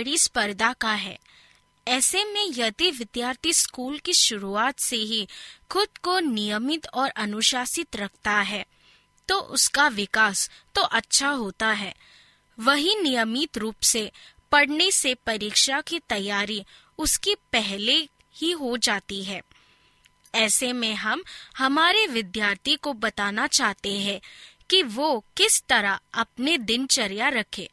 कड़ी स्पर्धा का है। ऐसे में यदि विद्यार्थी स्कूल की शुरुआत से ही खुद को नियमित और अनुशासित रखता है तो उसका विकास तो अच्छा होता है। वही नियमित रूप से पढ़ने से परीक्षा की तैयारी उसकी पहले ही हो जाती है। ऐसे में हम हमारे विद्यार्थी को बताना चाहते हैं कि वो किस तरह अपने दिनचर्या रखे,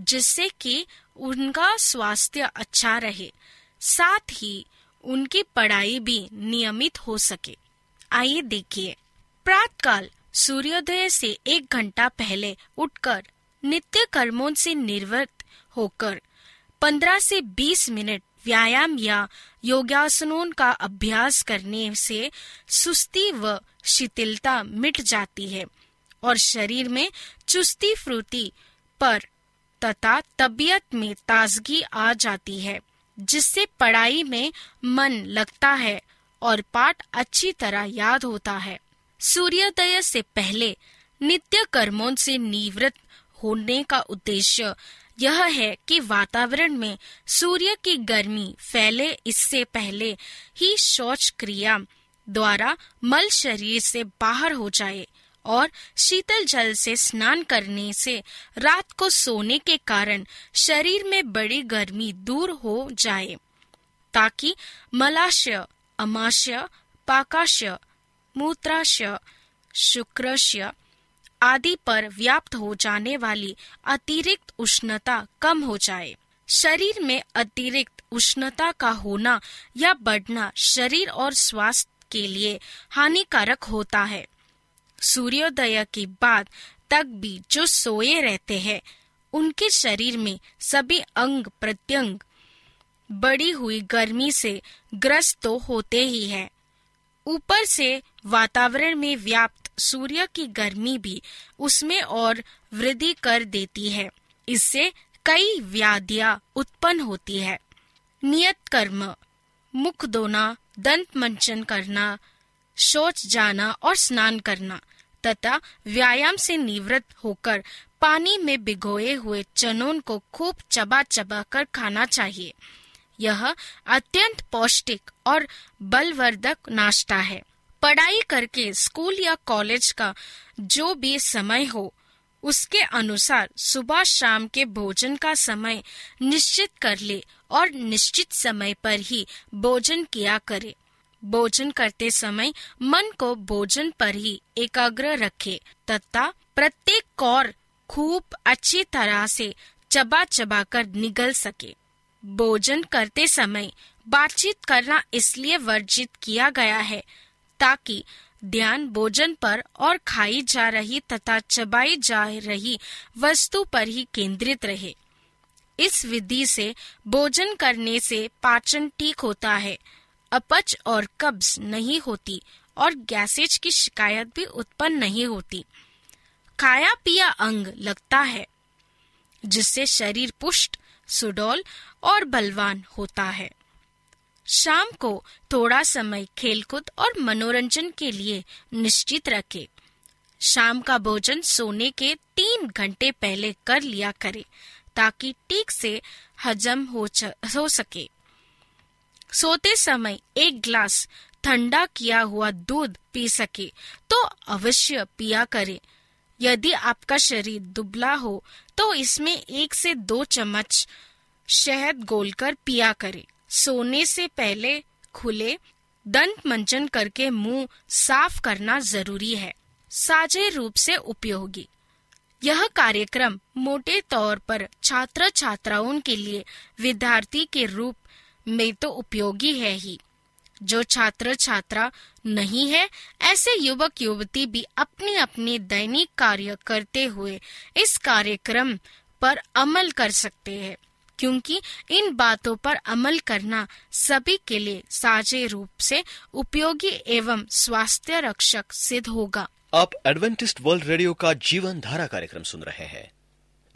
जिससे कि उनका स्वास्थ्य अच्छा रहे, साथ ही उनकी पढ़ाई भी नियमित हो सके। आइए देखिए। प्रातकाल सूर्योदय से एक घंटा पहले उठकर नित्य कर्मों से निवृत्त होकर 15 से 20 मिनट व्यायाम या योगासनों का अभ्यास करने से सुस्ती व शिथिलता मिट जाती है और शरीर में चुस्ती फुर्ती पर तथा तबीयत में ताजगी आ जाती है, जिससे पढ़ाई में मन लगता है और पाठ अच्छी तरह याद होता है। सूर्योदय से पहले नित्य कर्मों से निवृत्त होने का उद्देश्य यह है कि वातावरण में सूर्य की गर्मी फैले। इससे पहले ही शौच क्रिया द्वारा मल शरीर से बाहर हो जाए और शीतल जल से स्नान करने से रात को सोने के कारण शरीर में बड़ी गर्मी दूर हो जाए, ताकि मलाशय, अमाशय, पाकाशय, मूत्राशय, शुक्रशय आदि पर व्याप्त हो जाने वाली अतिरिक्त उष्णता कम हो जाए। शरीर में अतिरिक्त उष्णता का होना या बढ़ना शरीर और स्वास्थ्य के लिए हानिकारक होता है। सूर्योदय के बाद तक भी जो सोए रहते हैं, उनके शरीर में सभी अंग प्रत्यंग। बढ़ी हुई गर्मी से ग्रस्त तो होते ही है। ऊपर से वातावरण में व्याप्त सूर्य की गर्मी भी उसमें और वृद्धि कर देती है। इससे कई व्याधियाँ उत्पन्न होती है। नियत कर्म, मुख धोना, दंत मंचन करना, शौच जाना और स्नान करना तथा व्यायाम से निवृत्त होकर पानी में भिगोए हुए चनों को खूब चबा चबा कर खाना चाहिए। यह अत्यंत पौष्टिक और बलवर्धक नाश्ता है। पढ़ाई करके स्कूल या कॉलेज का जो भी समय हो, उसके अनुसार सुबह शाम के भोजन का समय निश्चित कर ले और निश्चित समय पर ही भोजन किया करे। भोजन करते समय मन को भोजन पर ही एकाग्र रखे, तथा प्रत्येक कौर खूब अच्छी तरह से चबा चबा कर निगल सके। भोजन करते समय बातचीत करना इसलिए वर्जित किया गया है ताकि ध्यान भोजन पर और खाई जा रही तथा चबाई जा रही वस्तु पर ही केंद्रित रहे। इस विधि से भोजन करने से पाचन ठीक होता है। अपच और कब्ज नहीं होती और गैसेज की शिकायत भी उत्पन्न नहीं होती। खाया पिया अंग लगता है जिससे शरीर पुष्ट सुडौल और बलवान होता है। शाम को थोड़ा समय खेलकूद और मनोरंजन के लिए निश्चित रखें। शाम का भोजन सोने के तीन घंटे पहले कर लिया करें ताकि ठीक से हजम हो, हो सके। सोते समय एक ग्लास ठंडा किया हुआ दूध पी सके तो अवश्य पिया करें। यदि आपका शरीर दुबला हो तो इसमें एक से दो चम्मच शहद घोलकर पिया करें। सोने से पहले खुले दंत मंचन करके मुँह साफ़ करना ज़रूरी है। साझे रूप से उपयोगी। यह कार्यक्रम मोटे तौर पर छात्र छात्राओं के लिए विद्यार्थी के रूप में तो उपयोगी है ही। जो छात्र छात्रा नहीं है, ऐसे युवक युवती भी अपने अपने दैनिक कार्य करते हुए इस कार्यक्रम पर अमल कर सकते हैं, क्योंकि इन बातों पर अमल करना सभी के लिए साझे रूप से उपयोगी एवं स्वास्थ्य रक्षक सिद्ध होगा। आप एडवेंटिस्ट वर्ल्ड रेडियो का जीवन धारा कार्यक्रम सुन रहे हैं।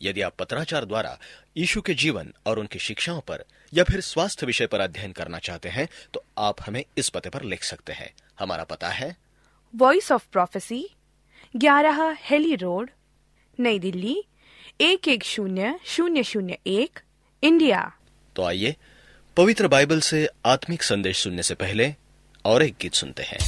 यदि आप पत्राचार द्वारा यीशु के जीवन और उनकी शिक्षाओं पर या फिर स्वास्थ्य विषय पर अध्ययन करना चाहते हैं तो आप हमें इस पते पर लिख सकते हैं। हमारा पता है। वॉइस ऑफ़ प्रोफेसी ग्यारह हेली रोड नई दिल्ली एक एक शून्य शून्य शून्य एक इंडिया। तो आइए पवित्र बाइबल से आत्मिक संदेश सुनने से पहले और एक गीत सुनते हैं।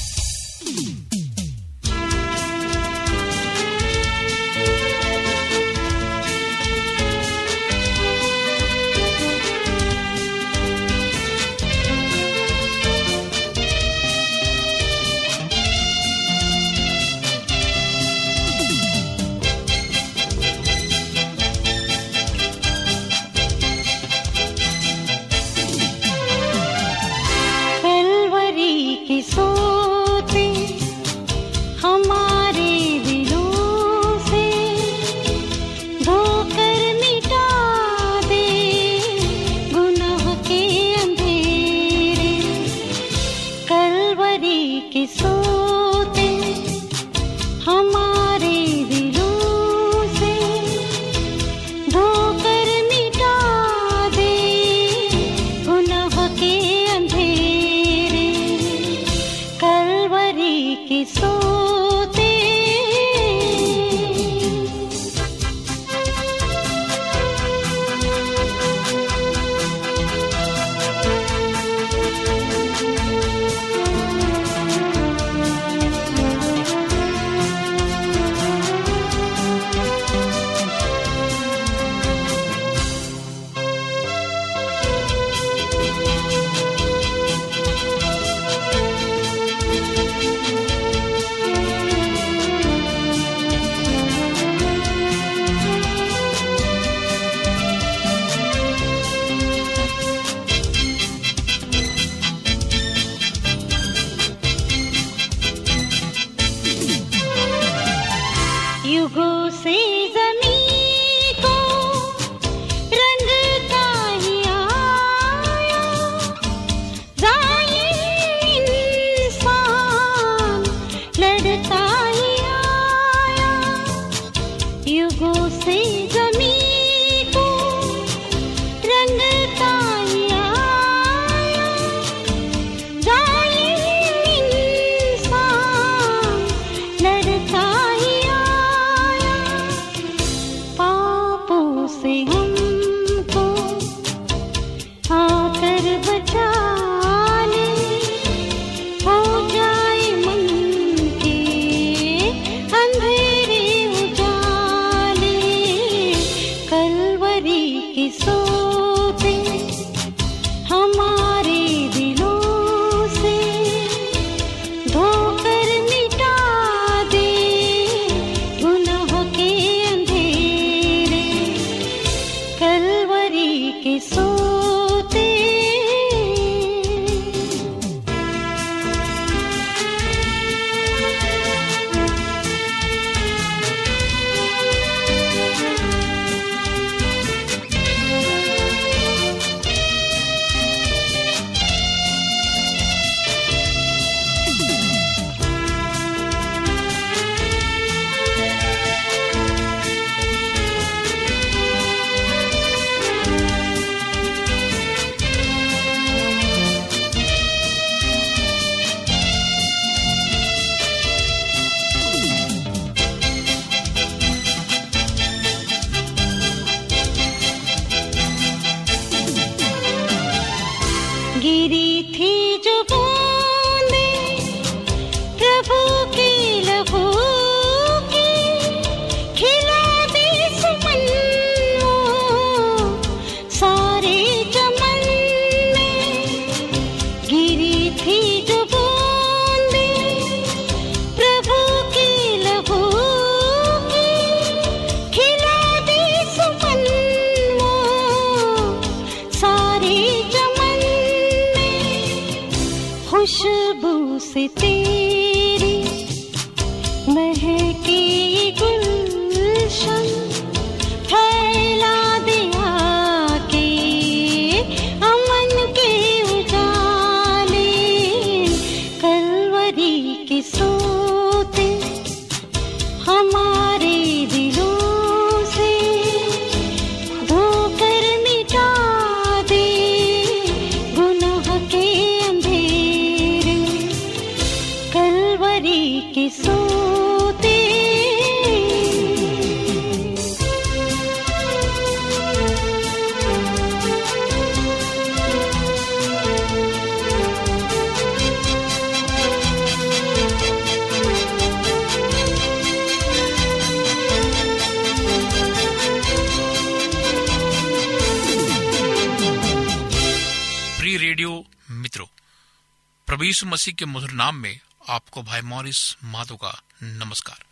यीशु मसीह के मधुर नाम में आपको भाई मॉरिस माधो का नमस्कार।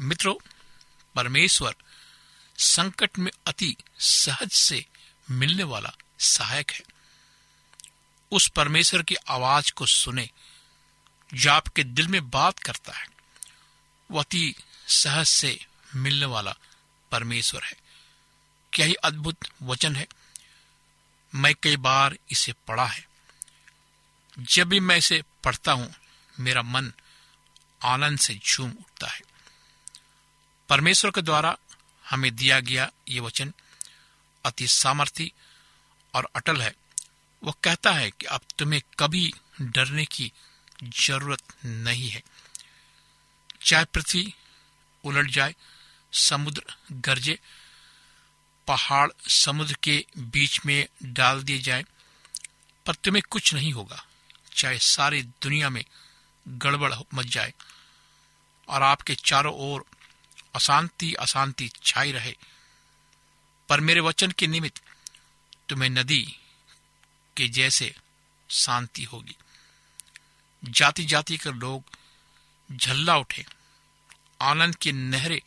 मित्रों, परमेश्वर संकट में अति सहज से मिलने वाला सहायक है। उस परमेश्वर की आवाज़ को सुने, जो आपके दिल में बात करता है, वो अति सहज से मिलने वाला परमेश्वर है। क्या ही अद्भुत वचन है? मैं कई बार इसे पढ़ा है। जब भी मैं इसे पढ़ता हूँ, मेरा मन आनंद से झूम उठता है। परमेश्वर के द्वारा हमें दिया गया ये वचन अति सामर्थी और अटल है। वह कहता है कि अब तुम्हें कभी डरने की ज़रूरत नहीं है। चाहे पृथ्वी उलट जाए, समुद्र गरजे, पहाड़ समुद्र के बीच में डाल दिए जाए, पर तुम्हें कुछ नहीं होगा। चाहे सारी दुनिया में गड़बड़ मच जाए और आपके चारों ओर अशांति अशांति छाई रहे। पर मेरे वचन के निमित्त तुम्हें नदी के जैसे शांति होगी। जाति जाति के लोग झल्ला उठे। आनंद की नहरें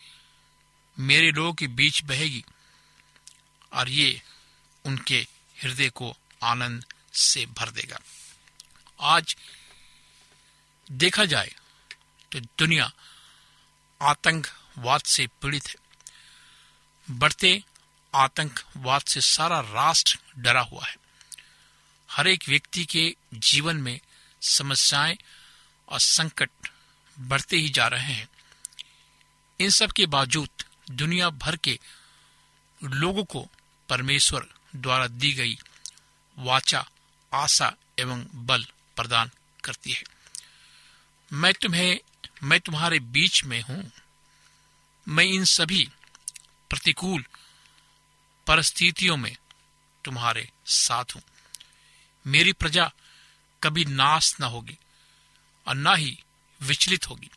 मेरे लोगों के बीच बहेगी और ये उनके हृदय को आनंद से भर देगा। आज देखा जाए तो दुनिया आतंकवाद से पीड़ित है। बढ़ते आतंकवाद से सारा राष्ट्र डरा हुआ है। हर एक व्यक्ति के जीवन में समस्याएँ और संकट बढ़ते ही जा रहे हैं। इन सब के बावजूद दुनिया भर के लोगों को परमेश्वर द्वारा दी गई वाचा, आशा एवं बल प्रदान करती है। मैं तुम्हें, मैं तुम्हारे बीच में हूँ। मैं इन सभी प्रतिकूल परिस्थितियों में तुम्हारे साथ हूँ। मेरी प्रजा कभी नाश न होगी और ना ही विचलित होगी।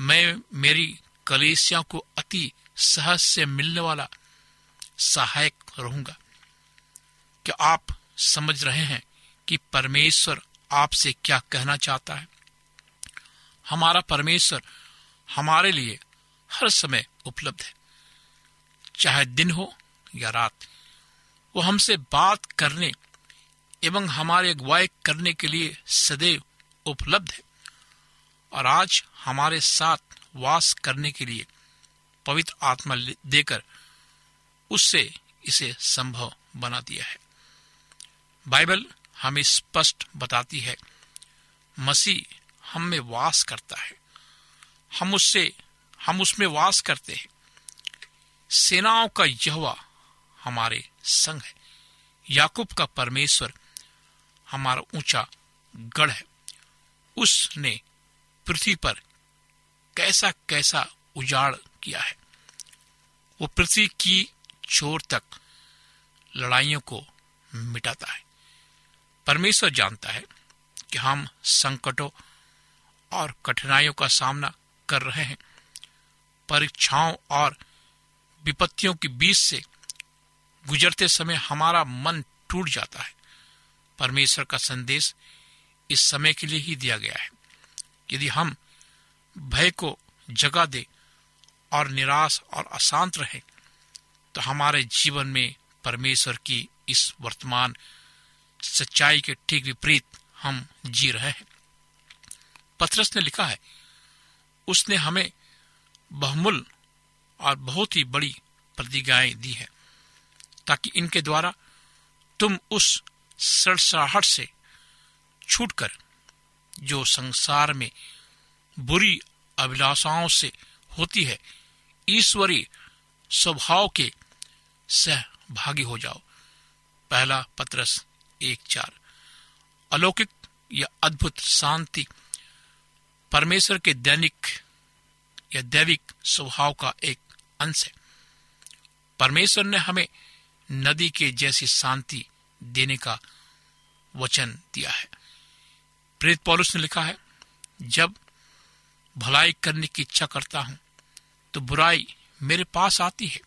मैं मेरी कलेसिया को अति सहज से मिलने वाला सहायक रहूँगा। क्या आप समझ रहे हैं कि परमेश्वर आपसे क्या कहना चाहता है? हमारा परमेश्वर हमारे लिए हर समय उपलब्ध है। चाहे दिन हो या रात, वो हमसे बात करने एवं हमारे अगुवाई करने के लिए सदैव उपलब्ध है। और आज हमारे साथ वास करने के लिए पवित्र आत्मा देकर उससे इसे संभव बना दिया है। बाइबल हमें स्पष्ट बताती है। मसीह हम में वास करता है। हम उससे, हम उसमें वास करते हैं। सेनाओं का यहवा हमारे संग है। याकूब का परमेश्वर हमारा ऊँचा गढ़ है। उसने पृथ्वी पर कैसा कैसा उजाड़ किया है। वो पृथ्वी की छोर तक लड़ाइयों को मिटाता है। परमेश्वर जानता है कि हम संकटों और कठिनाइयों का सामना कर रहे हैं। परीक्षाओं और विपत्तियों के बीच से गुजरते समय हमारा मन टूट जाता है। परमेश्वर का संदेश इस समय के लिए ही दिया गया है। यदि हम भय को जगा दे और निराश और अशांत रहे तो हमारे जीवन में परमेश्वर की इस वर्तमान सच्चाई के ठीक विपरीत हम जी रहे हैं। पथरस ने लिखा है, उसने हमें बहुमूल और बहुत ही बड़ी प्रतिज्ञाएँ दी है, ताकि इनके द्वारा तुम उस सड़सड़ाहट से छूटकर, जो संसार में बुरी अभिलाषाओं से होती है, ईश्वरीय स्वभाव के सहभागी हो जाओ। पहला पत्रस एक चार। अलौकिक या अद्भुत शांति परमेश्वर के दैनिक या दैविक स्वभाव का एक अंश है। परमेश्वर ने हमें नदी के जैसी शांति देने का वचन दिया है। प्रेत पॉलुस ने लिखा है, जब भलाई करने की इच्छा करता हूँ तो बुराई मेरे पास आती है।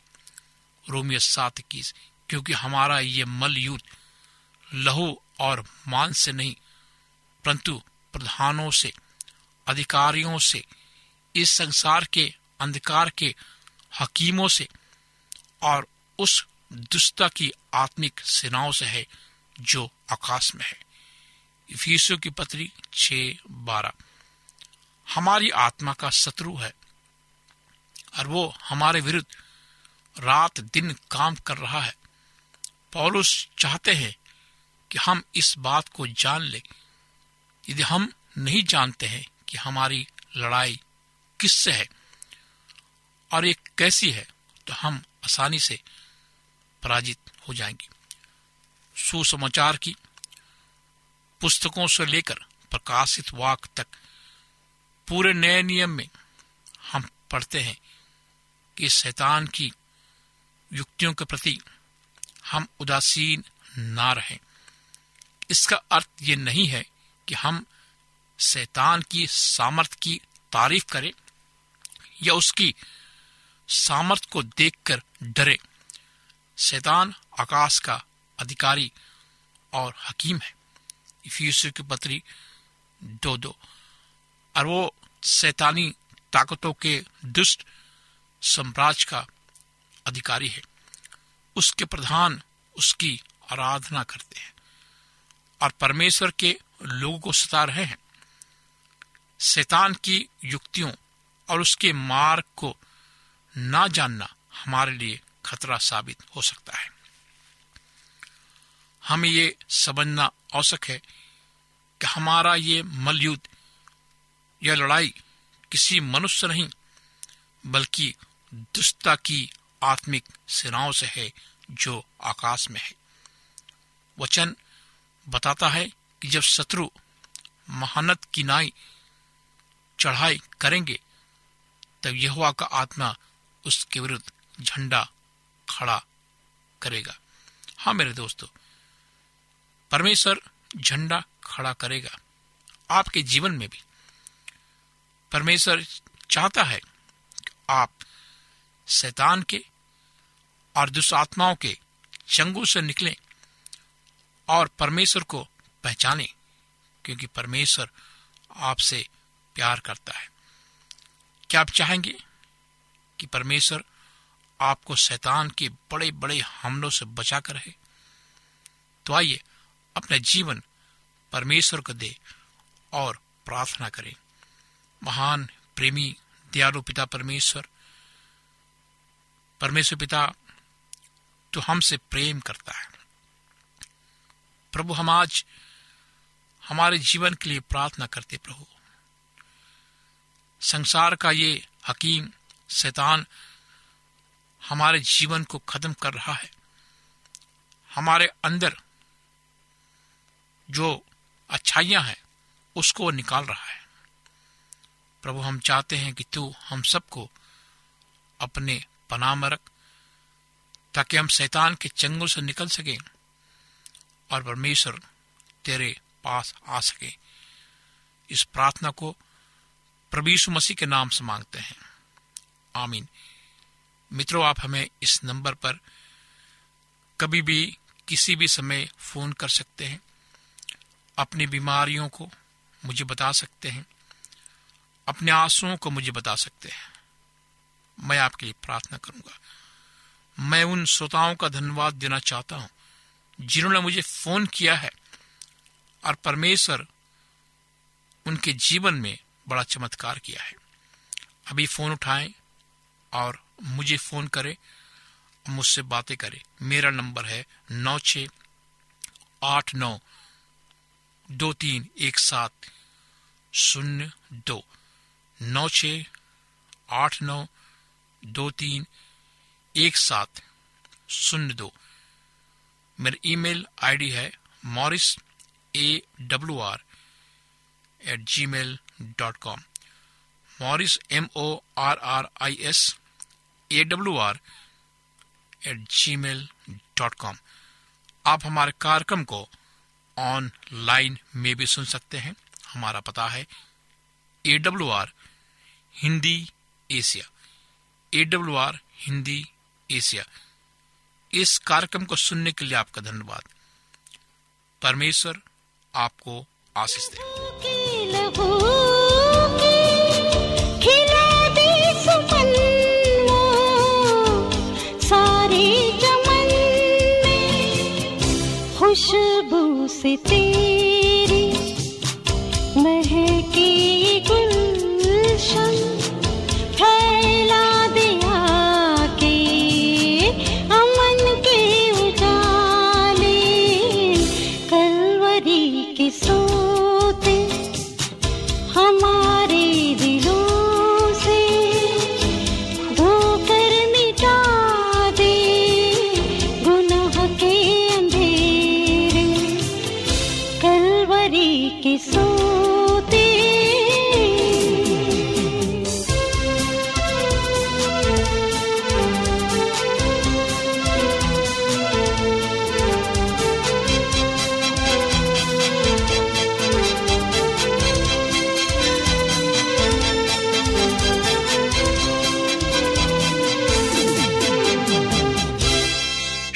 रोमियो सात इक्कीस, क्योंकि हमारा ये मल युद्ध लहू और मांस से नहीं, परंतु प्रधानों से, अधिकारियों से, इस संसार के अंधकार के हकीमों से, और उस दुष्टता की आत्मिक सेनाओं से है जो आकाश में है। इफीसों की पत्री छ बारह। हमारी आत्मा का शत्रु है, और वो हमारे विरुद्ध रात दिन काम कर रहा है। पौलुस चाहते हैं कि हम इस बात को जान ले। यदि हम नहीं जानते हैं कि हमारी लड़ाई किससे है और ये कैसी है तो हम आसानी से पराजित हो जाएँगे। सुसमाचार की पुस्तकों से लेकर प्रकाशित वाक तक पूरे नए नियम में हम पढ़ते हैं कि शैतान की युक्तियों के प्रति हम उदासीन ना रहें। इसका अर्थ ये नहीं है कि हम शैतान की सामर्थ की तारीफ़ करें या उसकी सामर्थ को देखकर डरे। शैतान आकाश का अधिकारी और हकीम है। इफियसु की पत्री दो दो। और वो शैतानी ताकतों के दुष्ट साम्राज्य का अधिकारी है। उसके प्रधान उसकी आराधना करते हैं। और परमेश्वर के लोगों को सता रहे हैं। शैतान की युक्तियों और उसके मार्ग को ना जानना हमारे लिए खतरा साबित हो सकता है। हमें ये समझना आवश्यक है कि हमारा ये मलयुद्ध यह लड़ाई किसी मनुष्य नहीं, बल्कि दुष्टता की आत्मिक सेनाओं से है जो आकाश में है। वचन बताता है कि जब शत्रु महानत की नाई चढ़ाई करेंगे, तब यहुआ का आत्मा उसके विरुद्ध झंडा खड़ा करेगा। हाँ मेरे दोस्तों, परमेश्वर झंडा खड़ा करेगा आपके जीवन में भी। परमेश्वर चाहता है कि आप शैतान के और दुष्आत्माओं के चंगू से निकलें। और परमेश्वर को पहचाने, क्योंकि परमेश्वर आपसे प्यार करता है। क्या आप चाहेंगे कि परमेश्वर आपको शैतान के बड़े बड़े हमलों से बचा कर रहे? तो आइए, अपना जीवन परमेश्वर को दे और प्रार्थना करें। महान, प्रेमी, दयालु पिता परमेश्वर परमेश्वर पिता तो हमसे प्रेम करता है। प्रभु, हम आज हमारे जीवन के लिए प्रार्थना करते प्रभु। संसार का ये हकीम शैतान हमारे जीवन को खत्म कर रहा है। हमारे अंदर जो अच्छाइयाँ हैं, उसको निकाल रहा है। प्रभु, हम चाहते हैं कि तू हम सबको अपने पनाह में रख, ताकि हम शैतान के चंगुल से निकल सकें। और परमेश्वर तेरे पास आ सके। इस प्रार्थना को यीशु मसीह के नाम से मांगते हैं। आमीन। मित्रों, आप हमें इस नंबर पर कभी भी किसी भी समय फ़ोन कर सकते हैं। अपनी बीमारियों को मुझे बता सकते हैं। अपने आंसुओं को मुझे बता सकते हैं। मैं आपके लिए प्रार्थना करूँगा। मैं उन श्रोताओं का धन्यवाद देना चाहता हूँ जिन्होंने मुझे फ़ोन किया है और परमेश्वर उनके जीवन में बड़ा चमत्कार किया है। अभी फ़ोन उठाएँ और मुझे फ़ोन करें, मुझसे बातें करें। मेरा नंबर है नौ छ आठ नौ दो तीन एक सात शून्य दो। नौ छ आठ नौ दो तीन एक सात शून्य दो। मेरी ईमेल आईडी है Morris A W R at Gmail dot com Morris M O R R I S A W R at Gmail dot com आप हमारे कार्यक्रम को ऑनलाइन में भी सुन सकते हैं। हमारा पता है A W R Hindi Asia A W R Hindi Asia इस कार्यक्रम को सुनने के लिए आपका धन्यवाद। परमेश्वर आपको आशीष दे। के सोते